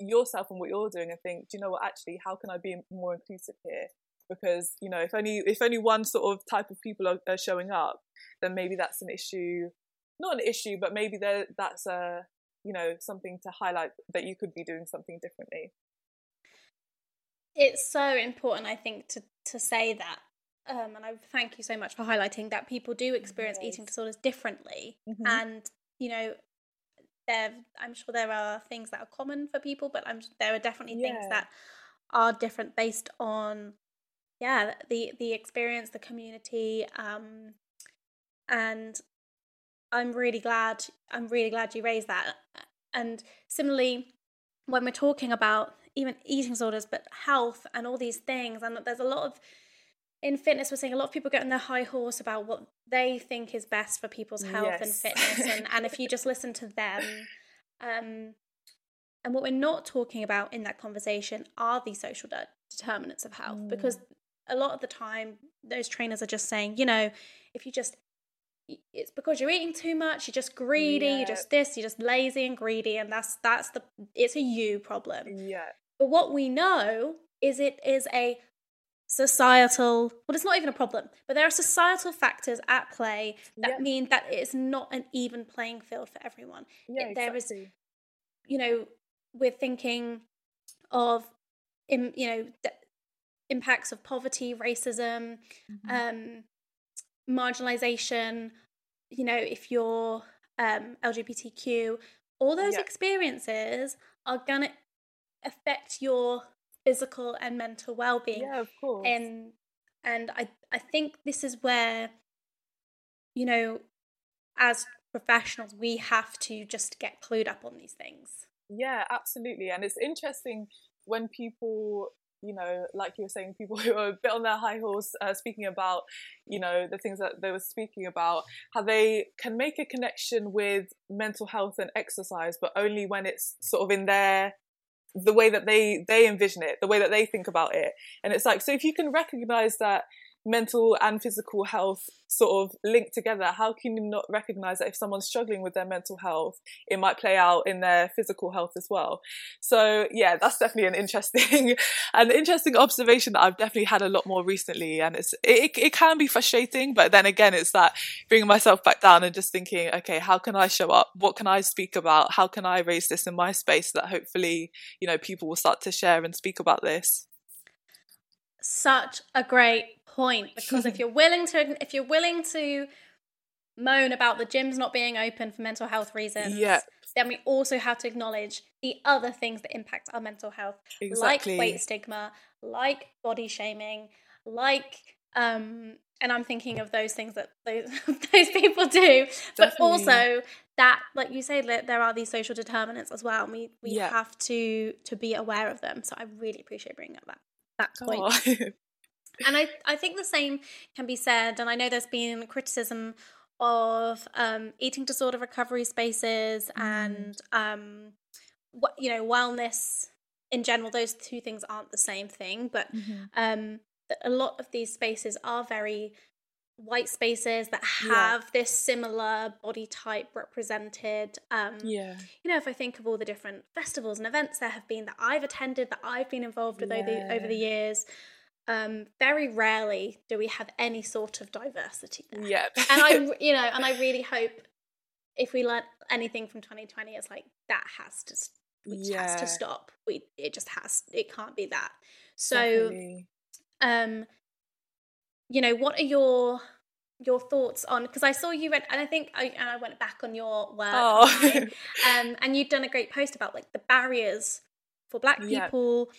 yourself and what you're doing and think, do you know what, actually, how can I be more inclusive here? Because, you know, if only if only one sort of type of people are, are showing up, then maybe that's an issue not an issue, but maybe there that's a you know, something to highlight that you could be doing something differently. It's so important, I think, to to say that um, and I thank you so much for highlighting that people do experience yes. eating disorders differently, mm-hmm. and you know there i'm sure there are things that are common for people but i'm there are definitely yeah. things that are different based on yeah the the experience the community um and i'm really glad i'm really glad you raised that and similarly when we're talking about even eating disorders but health and all these things and there's a lot of in fitness, we're seeing a lot of people get on their high horse about what they think is best for people's health yes. and fitness. And, and if you [laughs] just listen to them, um, and what we're not talking about in that conversation are the social de- determinants of health, mm. because a lot of the time, those trainers are just saying, you know, if you just it's because you're eating too much you're just greedy yeah. you're just this you're just lazy and greedy and that's that's the it's a you problem yeah but what we know is it is a societal well it's not even a problem but there are societal factors at play that Yeah. mean that it's not an even playing field for everyone Yeah, It- there is exactly. you know we're thinking of in, you know impacts of poverty racism Mm-hmm. um marginalization you know if you're um lgbtq all those Yeah. experiences are gonna affect your physical and mental well-being Yeah, of course. and and i i think this is where you know as professionals we have to just get clued up on these things Yeah, absolutely. And it's interesting when people, you know, like you were saying, [laughs] people who are a bit on their high horse, uh, speaking about, you know, the things that they were speaking about, how they can make a connection with mental health and exercise, but only when it's sort of in their the way that they they envision it the way that they think about it. And it's like so if you can recognize that mental and physical health sort of linked together how can you not recognize that if someone's struggling with their mental health it might play out in their physical health as well? So yeah that's definitely an interesting [laughs] an interesting observation that i've definitely had a lot more recently and it's it, it can be frustrating but then again it's that bringing myself back down and just thinking okay how can i show up? What can i speak about? How can i raise this in my space so that hopefully you know people will start to share and speak about this? Such a great point because if you're willing to if you're willing to moan about the gyms not being open for mental health reasons Yeah. then we also have to acknowledge the other things that impact our mental health Exactly. like weight stigma like body shaming like um and i'm thinking of those things that those [laughs] those people do but Definitely. also that like you say that there are these social determinants as well and we we Yeah. have to to be aware of them so i really appreciate bringing up that that point Oh. [laughs] and I, I think the same can be said, and I know there's been criticism of um, eating disorder recovery spaces and um, what you know wellness in general. Those two things aren't the same thing, but um, a lot of these spaces are very white spaces that Yeah. have this similar body type represented. Um, yeah you know, if I think of all the different festivals and events there have been that I've attended, that I've been involved with over, the, over the years, um, very rarely do we have any sort of diversity there. yeah And I, [laughs] you know, and I really hope if we learn anything from 2020, it's like that has to, s- it has to stop. We, it just has, it can't be that. So, Definitely. um you know what are your your thoughts on because i saw you read and i think I, and i went back on your work Oh. [laughs] um and you'd done a great post about like the barriers for black Yeah. people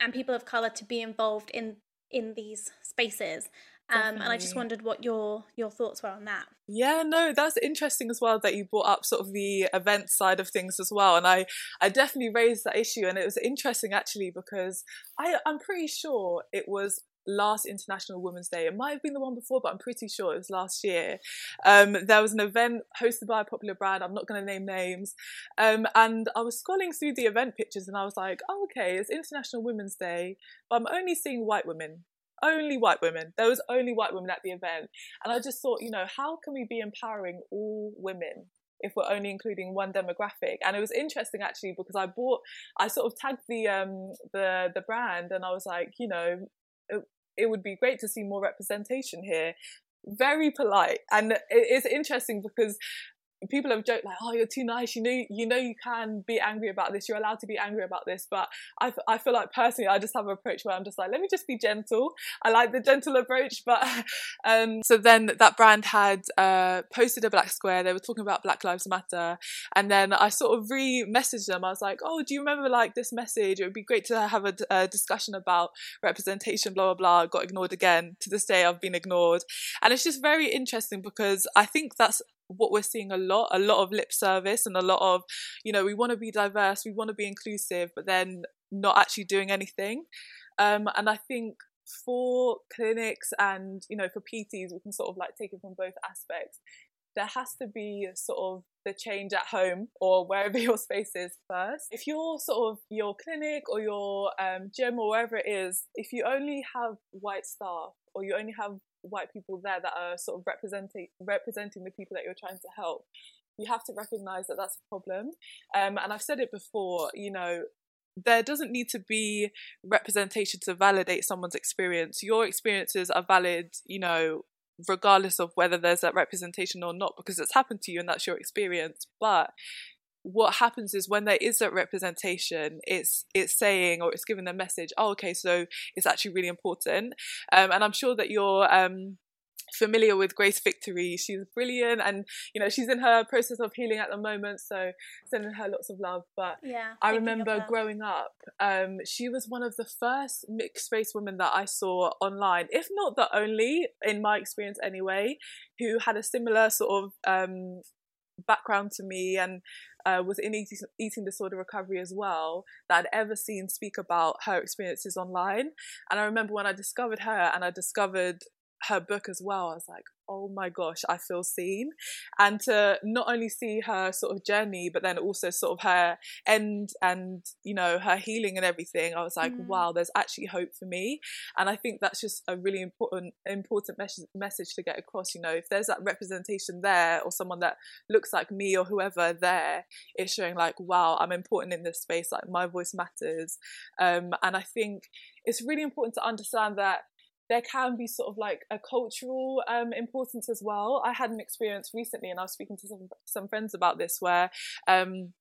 and people of color to be involved in in these spaces. Um and i just wondered what your your thoughts were on that. Yeah, no, that's interesting as well that you brought up sort of the event side of things as well. And I, I definitely raised that issue and it was interesting actually because I, I'm pretty sure it was last International Women's Day. It might have been the one before, but I'm pretty sure it was last year. Um, there was an event hosted by a popular brand. I'm not going to name names. Um, and I was scrolling through the event pictures and I was like, oh, okay, it's International Women's Day, but I'm only seeing white women. Only white women. There was only white women at the event. And I just thought, you know, how can we be empowering all women if we're only including one demographic? And it was interesting actually because I bought, I sort of tagged the um the the brand, and I was like, you know, it, would be great to see more representation here. Very polite, and it's interesting because people have joked like, "Oh, you're too nice. You know, you know, you can be angry about this. You're allowed to be angry about this." But I, I feel like personally, I just have an approach where I'm just like, let me just be gentle. I like the gentle approach, but [laughs] um. So then that brand had uh posted a black square. They were talking about Black Lives Matter, and then I sort of re-messaged them. I was like, "Oh, do you remember like this message? It would be great to have a discussion about representation." Blah blah blah. Got ignored again. To this day, I've been ignored, and it's just very interesting because I think that's what we're seeing a lot a lot of lip service and a lot of you know we want to be diverse we want to be inclusive but then not actually doing anything um and i think for clinics and you know for pts we can sort of like take it from both aspects there has to be sort of the change at home or wherever [laughs] your space is first. If your sort of your clinic or your um, gym or wherever it is, if you only have white staff or you only have white people there that are sort of representing representing the people that you're trying to help, you have to recognize that that's a problem. Um, and I've said it before, you know, there doesn't need to be representation to validate someone's experience. Your experiences are valid, you know, regardless of whether there's that representation or not, because it's happened to you and that's your experience. But what happens is when there is that representation, it's it's saying or it's giving the message, oh, okay, so it's actually really important. Um, and I'm sure that you're um, familiar with Grace Victory. She's brilliant, and you know she's in her process of healing at the moment. So sending her lots of love. But yeah, I remember growing up, um, she was one of the first mixed race women that I saw online, if not the only, in my experience anyway, who had a similar sort of um, background to me and uh, was in eating, eating disorder recovery as well that I'd ever seen speak about her experiences online. And I remember when I discovered her and I discovered her book as well, I was like, oh my gosh, I feel seen. And to not only see her sort of journey, but then also sort of her end and, you know, her healing and everything, I was like, mm. wow, there's actually hope for me. And I think that's just a really important, important mes- message to get across. You know, if there's that representation there or someone that looks like me or whoever there, it's showing like, wow, I'm important in this space, like my voice matters. Um, and I think it's really important to understand that there can be sort of like a cultural um, importance as well. I had an experience recently, and I was speaking to some some friends about this, where um,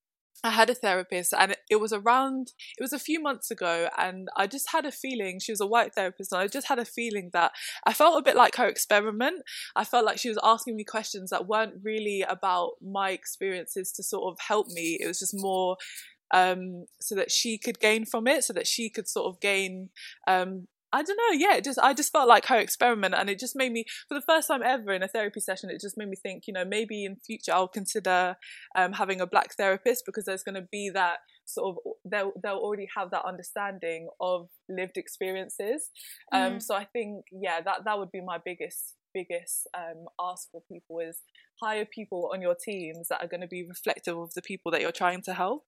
I had a therapist, and it was around it was a few months ago, and I just had a feeling she was a white therapist, and I just had a feeling that I felt a bit like her experiment. I felt like she was asking me questions that weren't really about my experiences to sort of help me. It was just more um, so that she could gain from it, so that she could sort of gain um, I don't know. Yeah, just I just felt like her experiment, and it just made me, for the first time ever in a therapy session, it just made me think. You know, maybe in future I'll consider um, having a black therapist because there's going to be that sort of they'll they'll already have that understanding of lived experiences. Um, mm. So I think yeah, that that would be my biggest biggest um, ask for people is hire people on your teams that are going to be reflective of the people that you're trying to help.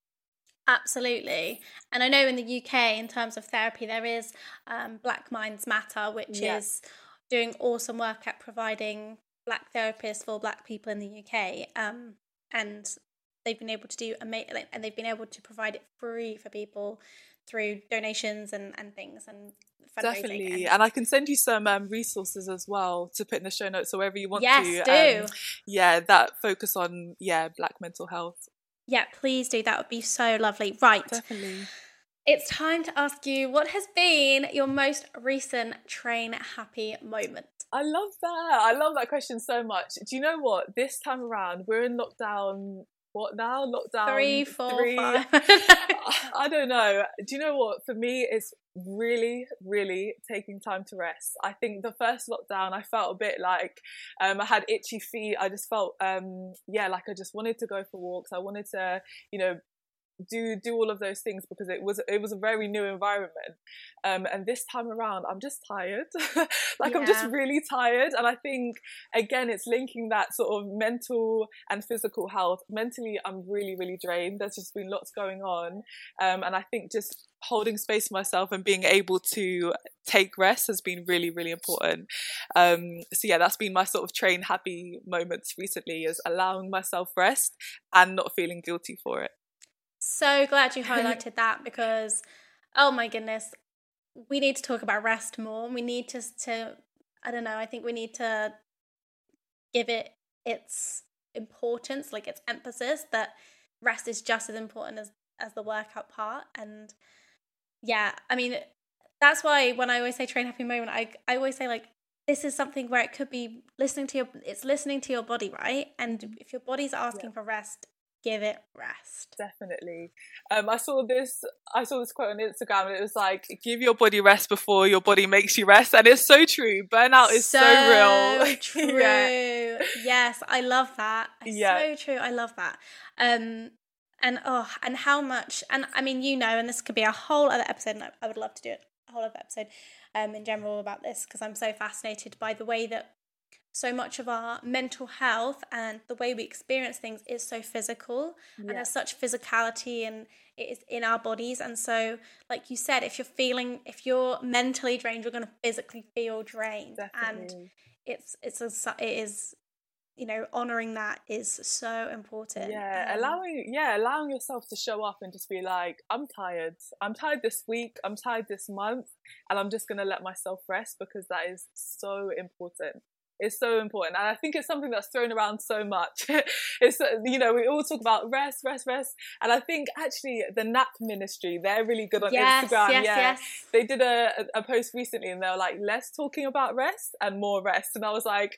Absolutely. And I know in the UK, in terms of therapy, there is um, Black Minds Matter, which yeah. is doing awesome work at providing Black therapists for Black people in the UK. Um, and they've been able to do amazing, and they've been able to provide it free for people through donations and, and things and definitely and i can send you some um, resources as well to put in the show notes or wherever you want yes, to do. Um, yeah that focus on yeah black mental health yeah, please do. That would be so lovely. Right. Definitely. It's time to ask you what has been your most recent train happy moment? I love that. I love that question so much. Do you know what? This time around, we're in lockdown what now? Lockdown three, four, three. five. [laughs] I don't know. Do you know what? For me, it's really, really taking time to rest. I think the first lockdown, I felt a bit like um, I had itchy feet. I just felt, um, yeah, like I just wanted to go for walks. I wanted to, you know, do do all of those things because it was it was a very new environment. Um, and this time around i'm just tired. [laughs] Like yeah. i'm just really tired. And i think again it's linking that sort of mental and physical health. Mentally i'm really really drained. There's just been lots going on. Um, and i think just holding space for myself and being able to take rest has been really really important. Um, so yeah that's been my sort of train happy moments recently is allowing myself rest and not feeling guilty for it so glad you [laughs] highlighted that because, oh my goodness, we need to talk about rest more. We need to, to I don't know, I think we need to give it its importance, like its emphasis that rest is just as important as, as the workout part. And yeah, I mean, that's why when I always say train happy moment, I, I always say like, this is something where it could be listening to your it's listening to your body right and if your body's asking yeah. for rest give it rest. Definitely. Um, I saw this. I saw this quote on Instagram, and it was like, "Give your body rest before your body makes you rest," and it's so true. Burnout is so, so real. [laughs] True. yeah. Yes, I love that. It's yeah. So true. I love that. Um, and oh, and how much? And I mean, you know, and this could be a whole other episode. And I would love to do it, a whole other episode, um, in general about this because I'm so fascinated by the way that so much of our mental health and the way we experience things is so physical yeah. and has such physicality and it is in our bodies. And so like you said if you're feeling if you're mentally drained you're going to physically feel drained. Definitely. and it's it's a it is you know honoring that is so important. Yeah um, allowing yeah allowing yourself to show up and just be like i'm tired. I'm tired this week. I'm tired this month and i'm just going to let myself rest because that is so important is so important. And I think it's something that's thrown around so much. [laughs] it's, you know, we all talk about rest, rest, rest. And I think actually the nap ministry, they're really good on yes, Instagram. Yes, yeah. Yes. They did a, a post recently and they were like, less talking about rest and more rest. And I was like,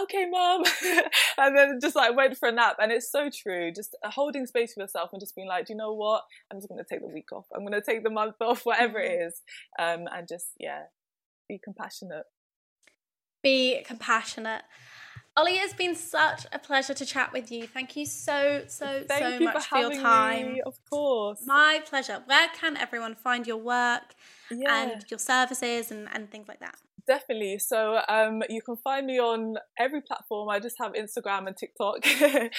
okay, mom. [laughs] and then just like went for a nap. And it's so true. Just holding space for yourself and just being like, do you know what? I'm just going to take the week off. I'm going to take the month off, [laughs] whatever mm-hmm. it is. Um, and just, yeah, be compassionate be compassionate. Ollie, it's been such a pleasure to chat with you. Thank you so, so, Thank so much for, for your time. Me, of course. My pleasure. Where can everyone find your work yeah. and your services and, and things like that? Definitely. So um, you can find me on every platform. I just have Instagram and TikTok, [laughs]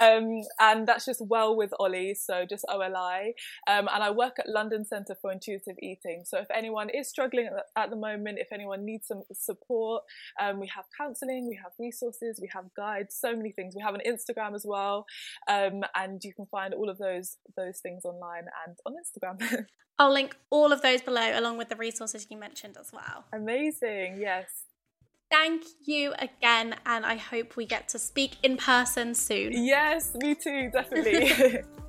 um, and that's just Well with Ollie. So just O L I. Um, and I work at London Centre for Intuitive Eating. So if anyone is struggling at the moment, if anyone needs some support, um, we have counselling, we have resources, we have guides, so many things. We have an Instagram as well, um, and you can find all of those those things online and on Instagram. [laughs] I'll link all of those below along with the resources you mentioned as well. Amazing, yes. Thank you again, and I hope we get to speak in person soon. Yes, me too, definitely. [laughs] [laughs]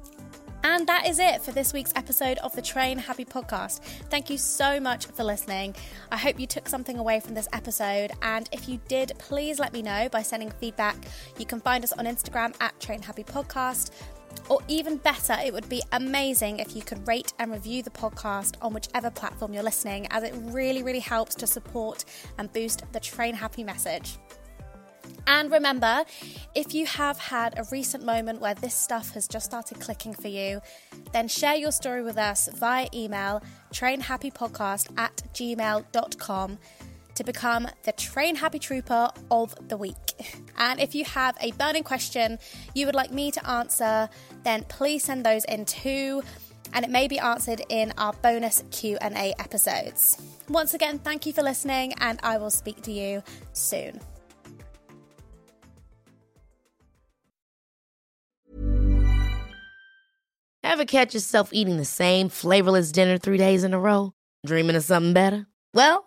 And that is it for this week's episode of the Train Happy podcast. Thank you so much for listening. I hope you took something away from this episode. And if you did, please let me know by sending feedback. You can find us on Instagram at Train Happy Podcast. Or even better, it would be amazing if you could rate and review the podcast on whichever platform you're listening, as it really, really helps to support and boost the Train Happy message. And remember, if you have had a recent moment where this stuff has just started clicking for you, then share your story with us via email trainhappypodcast at gmail.com to become the Train Happy Trooper of the week. And if you have a burning question you would like me to answer, then please send those in too and it may be answered in our bonus Q&A episodes. Once again, thank you for listening and I will speak to you soon. Ever catch yourself eating the same flavorless dinner 3 days in a row, dreaming of something better? Well,